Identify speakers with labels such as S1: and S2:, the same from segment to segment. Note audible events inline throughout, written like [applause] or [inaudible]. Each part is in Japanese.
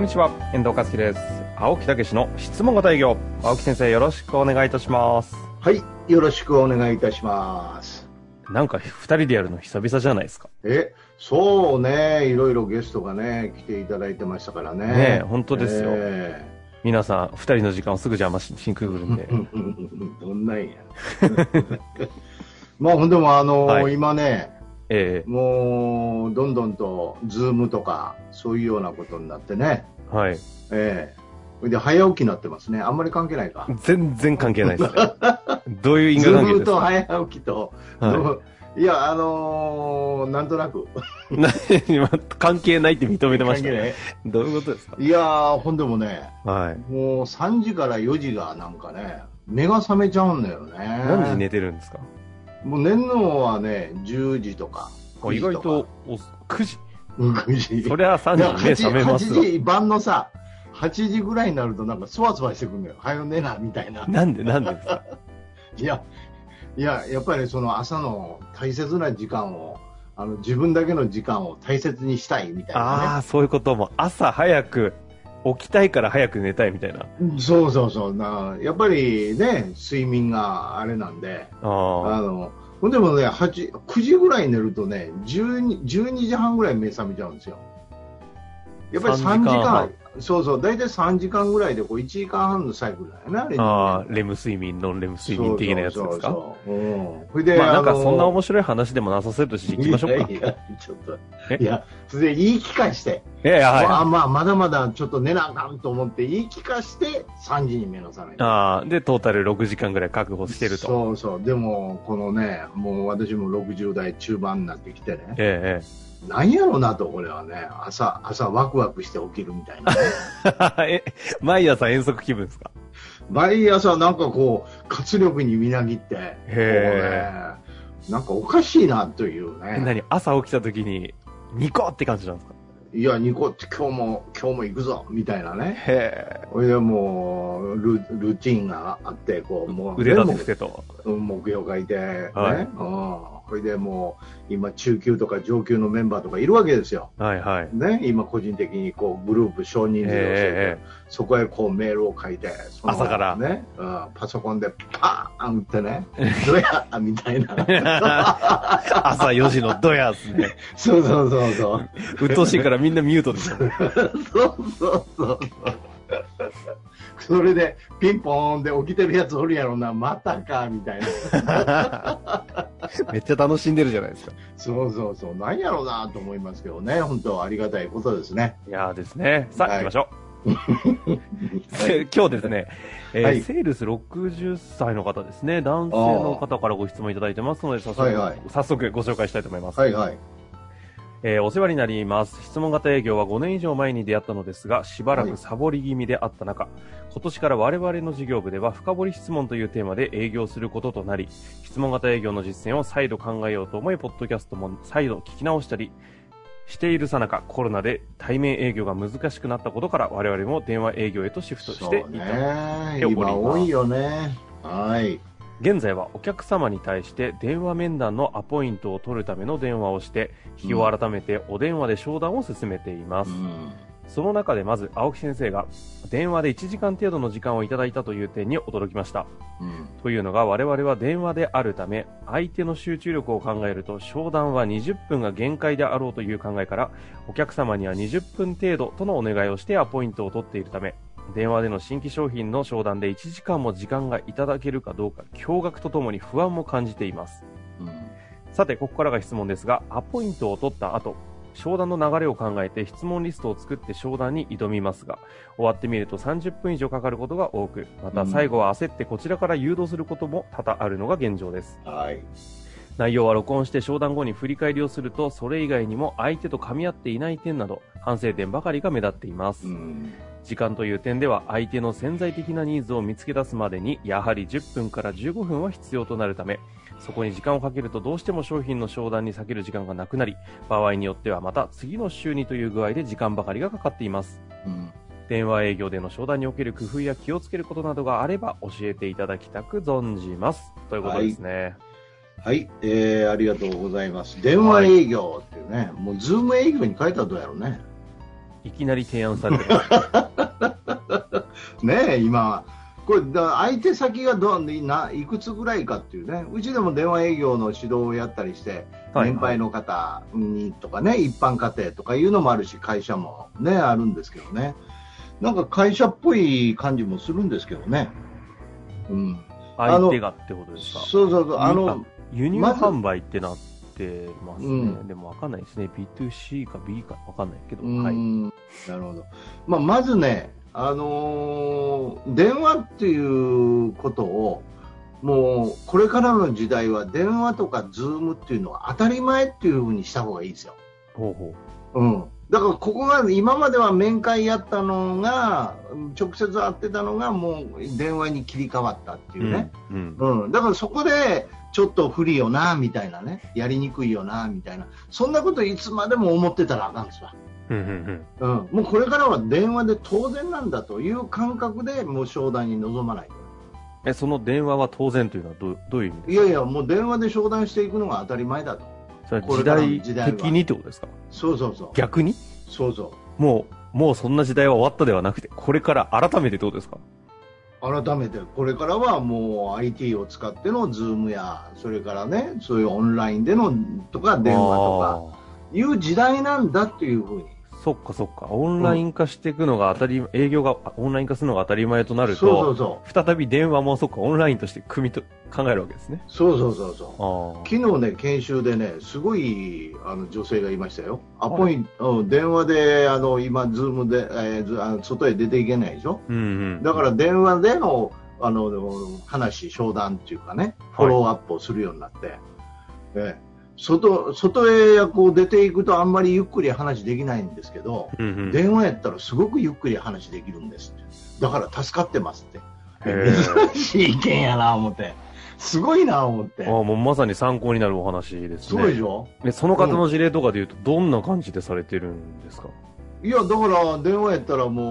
S1: こんにちは、遠藤和樹です。青木武の質問型営業。青木先生、よろしくお願いいたします。
S2: はい、よろしくお願いいたします。
S1: なんか二人でやるの久々じゃないですか。
S2: え、そうね、いろいろゲストがね、来ていただいてましたからね。
S1: ねえ本当ですよ
S2: え
S1: 皆さん、二人の時間をすぐ邪魔しに来るんで。
S2: え [laughs] どんなんや。[laughs] まあ、でも、あの
S1: はい
S2: 今ね、
S1: え
S2: もう、どんどんと、ズームとか、そういうようなことになってね。
S1: えはい。
S2: ええで、早起きになってますね。あんまり関係ないか。
S1: 全然関係ないですね。[laughs] どういう因
S2: ズーム
S1: 果関係ですか？
S2: と早起きと、
S1: はい [laughs]
S2: や、あのーなんとなく。[laughs]
S1: 関係ないって認めてました
S2: 関係ない
S1: どういうことですか？
S2: いやー、ほんでもね、
S1: はい。
S2: もう3時から4時がなんかね、目が覚めちゃうんだよね。
S1: 何時寝てるんですか？
S2: もう寝るのはね、10時とか。9
S1: 意
S2: 時か
S1: 外と、お9時。
S2: うん、9時。
S1: そりゃ3時に目覚めますわ
S2: 8。時、晩のさ、8時ぐらいになるとなんかそわそわしてくるんだよ。はよ寝な、みたいな。
S1: なんでなんでですか？[laughs]
S2: いや、いや、やっぱりその朝の大切な時間を、あの、自分だけの時間を大切にしたいみたい
S1: あ
S2: な
S1: あ、そういうことも。朝早く、起きたいから早く寝たいみたいな。
S2: ね。そうそうそう。なやっぱりね、睡眠があれなんで、
S1: あ
S2: あの、ほんでもね、8、9時ぐらいに寝るとね、12、12時半ぐらい目覚めちゃうんですよ。やっぱり3
S1: 3
S2: 時間、そうそう、大体3時間ぐらいでこう1時間半のサイクルだよね、あれ
S1: あ。レム睡眠、ノンレム睡眠的なやつですか？
S2: そうん。それで、
S1: まあなんか
S2: の
S1: そんな面白い話でもなさそうとして行きましょうか。
S2: いやいや、ちょっと。
S1: え？
S2: いや、それで言い聞かして、
S1: いやいや、
S2: まあ
S1: は
S2: まあ、まだまだちょっと寝なあかんと思って言い聞かして、3時に目が覚め
S1: い。
S2: る。
S1: ああ、で、トータル6時間ぐらい確保してると。
S2: そうそう。でも、このね、もう私も60代中盤になってきてね、
S1: ええ、
S2: なんやろうなと、これはね、朝、朝ワクワクして起きるみたいなね。
S1: え [laughs] え。毎朝遠足気分ですか？
S2: 毎朝なんかこう、活力にみなぎって、
S1: へ
S2: ね、なんかおかしいなという
S1: え。
S2: ね。
S1: 何？朝起きた時に、ニコって感じなんですか？
S2: いや、ニコって今日も、今日も行くぞみたいなね。
S1: へえ。
S2: それでもうル、ルーチンがあって、こう、もう、
S1: 腕立て伏せと。
S2: 目標書いて、ね。
S1: はい
S2: うん。それでもう、今、中級とか上級のメンバーとかいるわけですよ。
S1: はいはい。
S2: ね。今、個人的に、こう、グループ少人数をしてて、
S1: え
S2: そこへこうメールを書いて、その
S1: 朝から
S2: ね、うん、パソコンでパーン打ってね、どや？[laughs] みたいな。[laughs]
S1: 朝4時のドヤっすね。
S2: そうそうそうそう。
S1: 鬱陶しいからみんなミュートですよ。[laughs]
S2: そうそうそう。[laughs] それで、ピンポーンで起きてるやつおるやろな、またか、みたいな。[laughs]
S1: めっちゃ楽しんでるじゃないですか。
S2: そうそうそう。なんやろうなと思いますけどね。本当ありがたいことですね。
S1: いやーですね。さあ、
S2: はい
S1: 行きましょう。せ [laughs] 今日ですね、えー
S2: はい
S1: セールス60歳の方ですね、男性の方からご質問いただいてますので、早速、
S2: はいはい
S1: 早速ご紹介したいと思います。
S2: はいはい。
S1: えーお世話になります。質問型営業は5年以上前に出会ったのですが、しばらくサボり気味であった中、今年から我々の事業部では深掘り質問というテーマで営業することとなり、質問型営業の実践を再度考えようと思い、ポッドキャストも再度聞き直したり、しているさなか、コロナで対面営業が難しくなったことから、我々も電話営業へとシフトしていた。
S2: ね。今多いよね。はい。
S1: 現在はお客様に対して電話面談のアポイントを取るための電話をして、日を改めてお電話で商談を進めています。
S2: うん。
S1: その中でまず青木先生が電話で1時間程度の時間をいただいたという点に驚きました。
S2: うん。
S1: というのが我々は電話であるため相手の集中力を考えると商談は20分が限界であろうという考えからお客様には20分程度とのお願いをしてアポイントを取っているため電話での新規商品の商談で1時間も時間がいただけるかどうか驚愕とともに不安も感じています。
S2: うん
S1: さて、ここからが質問ですが、アポイントを取った後、商談の流れを考えて質問リストを作って商談に挑みますが、終わってみると30分以上かかることが多く、また最後は焦ってこちらから誘導することも多々あるのが現状です。
S2: はい。
S1: 内容は録音して商談後に振り返りをすると、それ以外にも相手と噛み合っていない点など、反省点ばかりが目立っています。
S2: うん
S1: 時間という点では相手の潜在的なニーズを見つけ出すまでにやはり10分から15分は必要となるためそこに時間をかけるとどうしても商品の商談に避ける時間がなくなり場合によってはまた次の週にという具合で時間ばかりがかかっています。
S2: うん。
S1: 電話営業での商談における工夫や気をつけることなどがあれば教えていただきたく存じます。ということですね、
S2: はい、えー、ありがとうございます。電話営業っていうね、もうズーム営業に書いたらどうやろうね。
S1: い、きなり提案されて [laughs]
S2: ねえ、今、これ、だ相手先がどうないくつぐらいかっていうね、うちでも電話営業の指導をやったりして、
S1: はい
S2: 年配の方にとかね、一般家庭とかいうのもあるし、会社もね、あるんですけどね、なんか会社っぽい感じもするんですけどね。うん、
S1: 相手がってことですか？
S2: そうそうそう、あの、
S1: 輸入販売ってなってますね、
S2: うん。
S1: でもわかんないですね。B2C か B かわかんないけど、はい。
S2: んなるほど、まあ、まずね、あのー電話っていうことを、もうこれからの時代は電話とかズームっていうのは当たり前っていうふうにした方がいいですよ。
S1: ほうほ
S2: うん、だからここが今までは面会やったのが直接会ってたのがもう電話に切り替わったって
S1: う。
S2: いうね、
S1: うん。うん
S2: うんだからそこでちょっと不利よなみたいなねやりにくいよなみたいなそんなこといつまでも思ってたらあかんですわ。
S1: うんうんうん
S2: うん、もうこれからは電話で当然なんだという感覚でもう商談に臨まないと。
S1: え、その電話は当然というのはどうどういう意味です
S2: いやいや、もう電話で商談していくのが当たり前だと。
S1: かそれは時代
S2: 時代は。
S1: 的にってことですか？
S2: そうそうそう。
S1: 逆に？
S2: そうそう。
S1: もう、もうそんな時代は終わったではなくて、これから改めてってことですか？
S2: 改めて。これからはもう IT を使ってのズームやそれからねそういうオンラインでのとか電話とかいう時代なんだっていうふうに
S1: そっかそっか。オンライン化していくのが当たり、営業がオンライン化するのが当たり前となる
S2: そう
S1: と、
S2: そうそ
S1: 再び電話もそっか、オンラインとして組みと考えるわけですね。
S2: うそうそうそう。そう。昨日ね研修でねすごいあの女性がいましたよ。アポイント、うん電話であの今ズームで、えーずあの外へ出ていけないでしょ？
S1: うんうん。
S2: だから電話でのあの話、商談っていうかね、フォローアップをするようになって、ええ外外へこう出ていくとあんまりゆっくり話できないんですけど、
S1: うんうん、
S2: 電話やったらすごくゆっくり話できるんです。だから助かってますって。珍しい意見やな思って。すごいな思って。
S1: ああ、もうまさに参考になるお話ですね。
S2: そうでしょ？
S1: えその方の事例とかで言うと、どんな感じでされてるんですか？
S2: いや、だから電話やったらも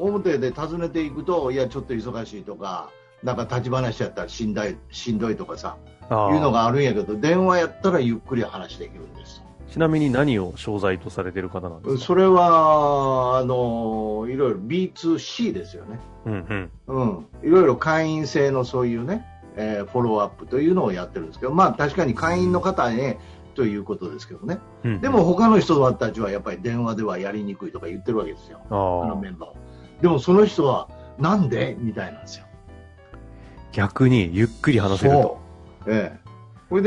S2: う、お表で訪ねていくと、いや、ちょっと忙しいとか、なんか立ち話やったらしんどいしんどいとかさ、いうのがあるんやけど、電話やったらゆっくり話できるんです。
S1: ちなみに何を商材とされてる方なんですか？
S2: それは、あの、いろいろ B2C ですよね。
S1: うんうん。
S2: うん。いろいろ会員制のそういうね、えーフォローアップというのをやってるんですけど、まあ確かに会員の方ね、ということですけどね。
S1: うんうん
S2: でも、他の人たちはやっぱり電話ではやりにくいとか言ってるわけですよ。あのメンバーは。でもその人は、なんで？みたいなんですよ。
S1: 逆にゆっくり話せると。
S2: ええ。それ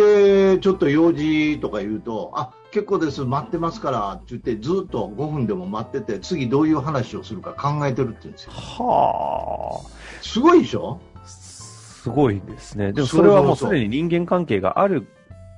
S2: で、ちょっと用事とか言うと、あ、結構です、待ってますからって言って、ずっと5分でも待ってて、次どういう話をするか考えてるって言うんですよ。
S1: は
S2: すごいでしょ？
S1: あ。すごいですね。でもそれはもうすでに人間関係がある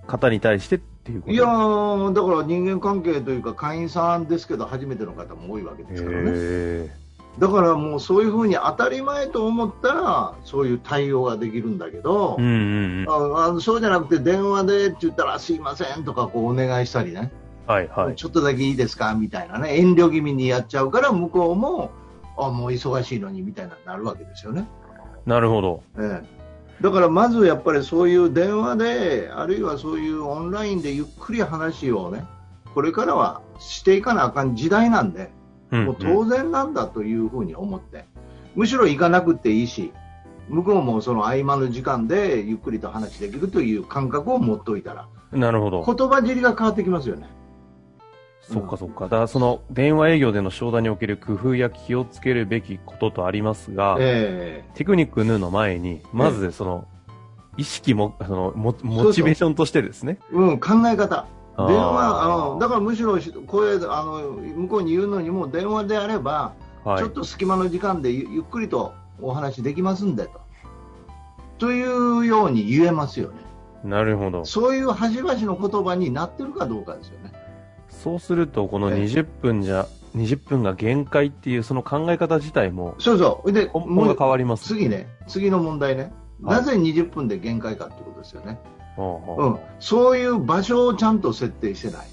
S1: 方に対してっていうこと
S2: いやー、だから人間関係というか会員さんですけど、初めての方も多いわけですからね。
S1: へ
S2: だからもうそういうふうに当たり前と思ったら、そういう対応ができるんだけど、
S1: え。うんうんうん。
S2: ああのそうじゃなくて電話でって言ったらすいませんとかこうお願いしたりね、
S1: はいはい。
S2: ちょっとだけいいですかみたいなね、遠慮気味にやっちゃうから、向こうも、あもう忙しいのにみたいななるわけですよね。
S1: なるほど。
S2: ええ、だからまずやっぱりそういう電話で、あるいはそういうオンラインでゆっくり話をね、これからはしていかなあかん時代なんで、
S1: うん
S2: もう当然なんだというふうに思って、むしろ行かなくていいし、向こうもその合間の時間でゆっくりと話できるという感覚を持っておいたら、
S1: なるほど。
S2: 言葉尻が変わってきますよね。
S1: そっかそっか。だからその電話営業での商談における工夫や気をつけるべきこととありますが、
S2: え
S1: テクニックヌーの前に、まずその、意識も、その、モモチベーションとしてですね。
S2: えうん、考え方。電話あのだからむしろ声あの向こうに言うのにも電話であれば、
S1: はい
S2: ちょっと隙間の時間でゆゆっくりとお話できますんでとというように言えますよね。
S1: なるほど。
S2: そういう端々の言葉になってるかどうかですよね。
S1: そうすると、この
S2: ええ
S1: 20分じゃ、20分が限界っていうその考え方自体も
S2: そうそう。で、
S1: 根本が変わります。
S2: 次ね、次の問題ね。
S1: はい
S2: なぜ20分で限界かってことですよね。
S1: ほうほう
S2: うん。そういう場所をちゃんと設定してない。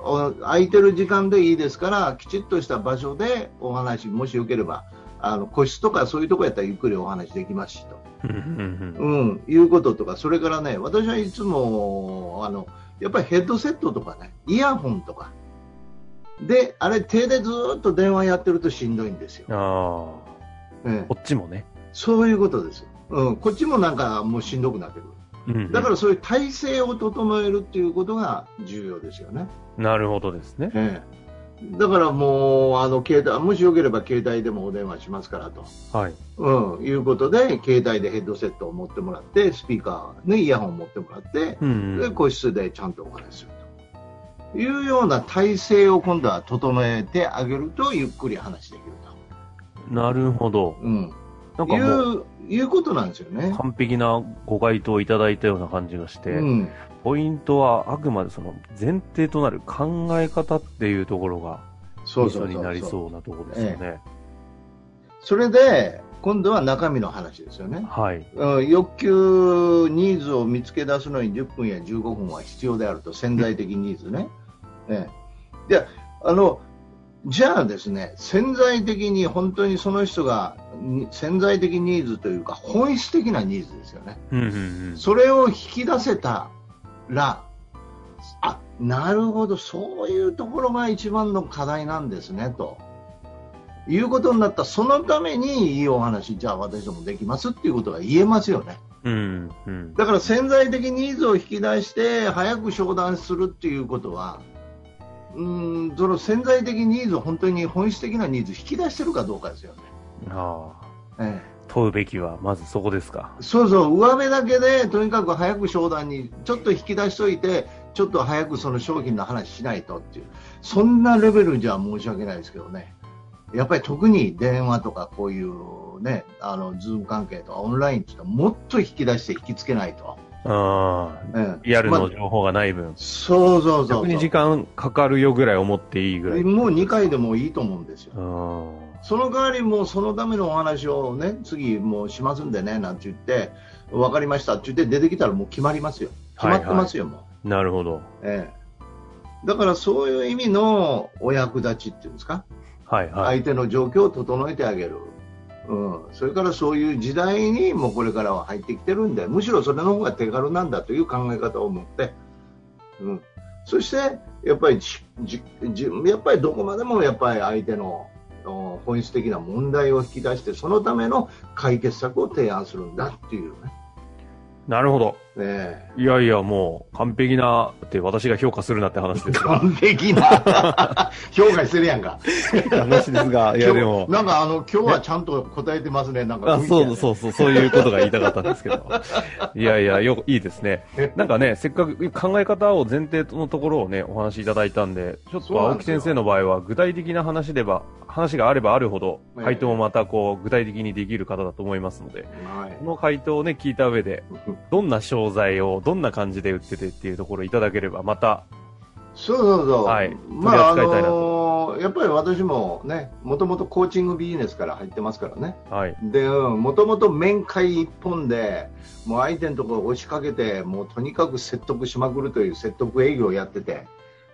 S2: お空いてる時間でいいですから、きちっとした場所でお話、もしよければ、あの個室とかそういうとこやったらゆっくりお話できますしと。
S1: うんうんうん
S2: うん、いうこととか、それからね、私はいつも、あの、やっぱりヘッドセットとかね、イヤホンとか。で、あれ手でずーっと電話やってるとしんどいんですよ。
S1: ああ、
S2: ええ
S1: こっちもね。
S2: そういうことですよ。うん、こっちもなんかもうしんどくなってくる。だからそういう体制を整えるっていうことが重要ですよね。
S1: なるほどですね。
S2: ええだからもう、あの、携帯、もしよければ携帯でもお電話しますからと。
S1: はい。
S2: うん、いうことで、携帯でヘッドセットを持ってもらって、スピーカーにイヤホンを持ってもらって、
S1: うんうん。
S2: で個室でちゃんとお話しするというような体制を今度は整えてあげるとゆっくり話できる
S1: なるほど。
S2: と、うん、
S1: なんか
S2: い
S1: もう、
S2: ういうことなんですよね。
S1: 完璧なご回答をいただいたような感じがして、
S2: うん、
S1: ポイントはあくまでその前提となる考え方っていうところが、
S2: そう
S1: ミソになり
S2: そうそうそう。
S1: そうなところですよね。
S2: それで今度は中身の話ですよね。
S1: はい。
S2: うん、欲求、ニーズを見つけ出すのに10分や15分は必要であると、潜在的ニーズね。ええ、であのじゃあですね、潜在的に本当にその人がに潜在的ニーズというか本質的なニーズですよね。
S1: うんうんうん。
S2: それを引き出せたら、あ、なるほど、そういうところが一番の課題なんですね、と。いうことになったそのためにいいお話、じゃあ私どもできますっていうことが言えますよね。
S1: うんうん。
S2: だから潜在的ニーズを引き出して早く商談するっていうことは、うーん、その潜在的ニーズを本当に本質的なニーズを引き出してるかどうかですよね。
S1: ああ。
S2: ええ
S1: 問うべきは、まずそこですか。
S2: そうそう、上辺だけでとにかく早く商談にちょっと引き出しといて、ちょっと早くその商品の話しないとっていう、そんなレベルじゃ申し訳ないですけどね、やっぱり特に電話とかこういうね、あの、ズーム関係とかオンラインっていうのはもっと引き出して引きつけないと。
S1: ああ。
S2: ええ
S1: リアル
S2: まあ
S1: の情報がない分、
S2: そうそうそうそう。
S1: 逆に時間かかるよぐらい思っていいぐらい。
S2: もう2回でもいいと思うんですよ。
S1: うん。
S2: その代わりもうそのためのお話をね、次もうしますんでね、なんて言って、分かりましたって言って出てきたらもう決まりますよ。決まってますよ、もう。
S1: なるほど。
S2: ええ。だからそういう意味のお役立ちっていうんですか、
S1: はいはい。
S2: 相手の状況を整えてあげる。うん、それからそういう時代にもうこれからは入ってきてるんで、むしろそれの方が手軽なんだという考え方を持って、うん、そしてやっぱりやっぱりどこまでもやっぱり相手の本質的な問題を引き出して、そのための解決策を提案するんだっていうね。
S1: なるほど。
S2: ね
S1: いやいや、もう、完璧なって私が評価するなって話ですが。
S2: 完璧な [laughs] 評価してるやんか。
S1: 話ですが、いやでも。
S2: なんかあの今日はちゃんと答えてますね。なんか
S1: あそうそうそう、そういうことが言いたかったんですけど。いやいや、よ、いいですね。なんかね、せっかく考え方を前提のところをね、お話しいただいたんで、ちょっと青木先生の場合は、具体的な話でば、話があればあるほど、
S2: ええ
S1: 回答もまたこう、具体的にできる方だと思いますので、
S2: はい
S1: この回答をね、聞いた上で、[laughs] どんな商材をどんな感じで売っててっていうところをいただければ、また、
S2: そうそうそう。
S1: はい
S2: まあ、あのーやっぱり私もね、もともとコーチングビジネスから入ってますからね。
S1: はい。
S2: で、もともと面会一本で、もう相手のところを押しかけて、もうとにかく説得しまくるという説得営業をやってて、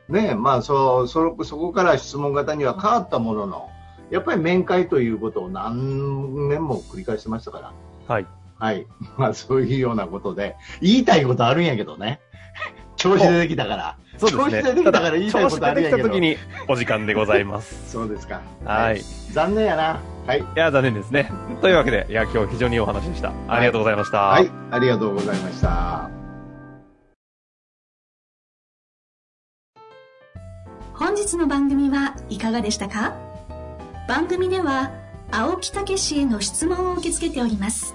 S2: ね、まあそう、そ、そこから質問型には変わったものの、やっぱり面会ということを何年も繰り返してましたから。
S1: はい。
S2: はい。[laughs] まあそういうようなことで、言いたいことあるんやけどね。[laughs] 調子出てきたから。
S1: そうですね。
S2: 調子出てきたから言いたいことあるんやけど。
S1: 調子出てきた時にお時間でございます。[laughs]
S2: そうですか。
S1: はい。い
S2: 残念やな。はい。
S1: や、残念ですね。というわけで、いや、今日非常にいいお話でした。ありがとうございました。
S2: はい。ありがとうございました。
S3: 本日の番組はいかがでしたか？番組では青木武氏への質問を受け付けております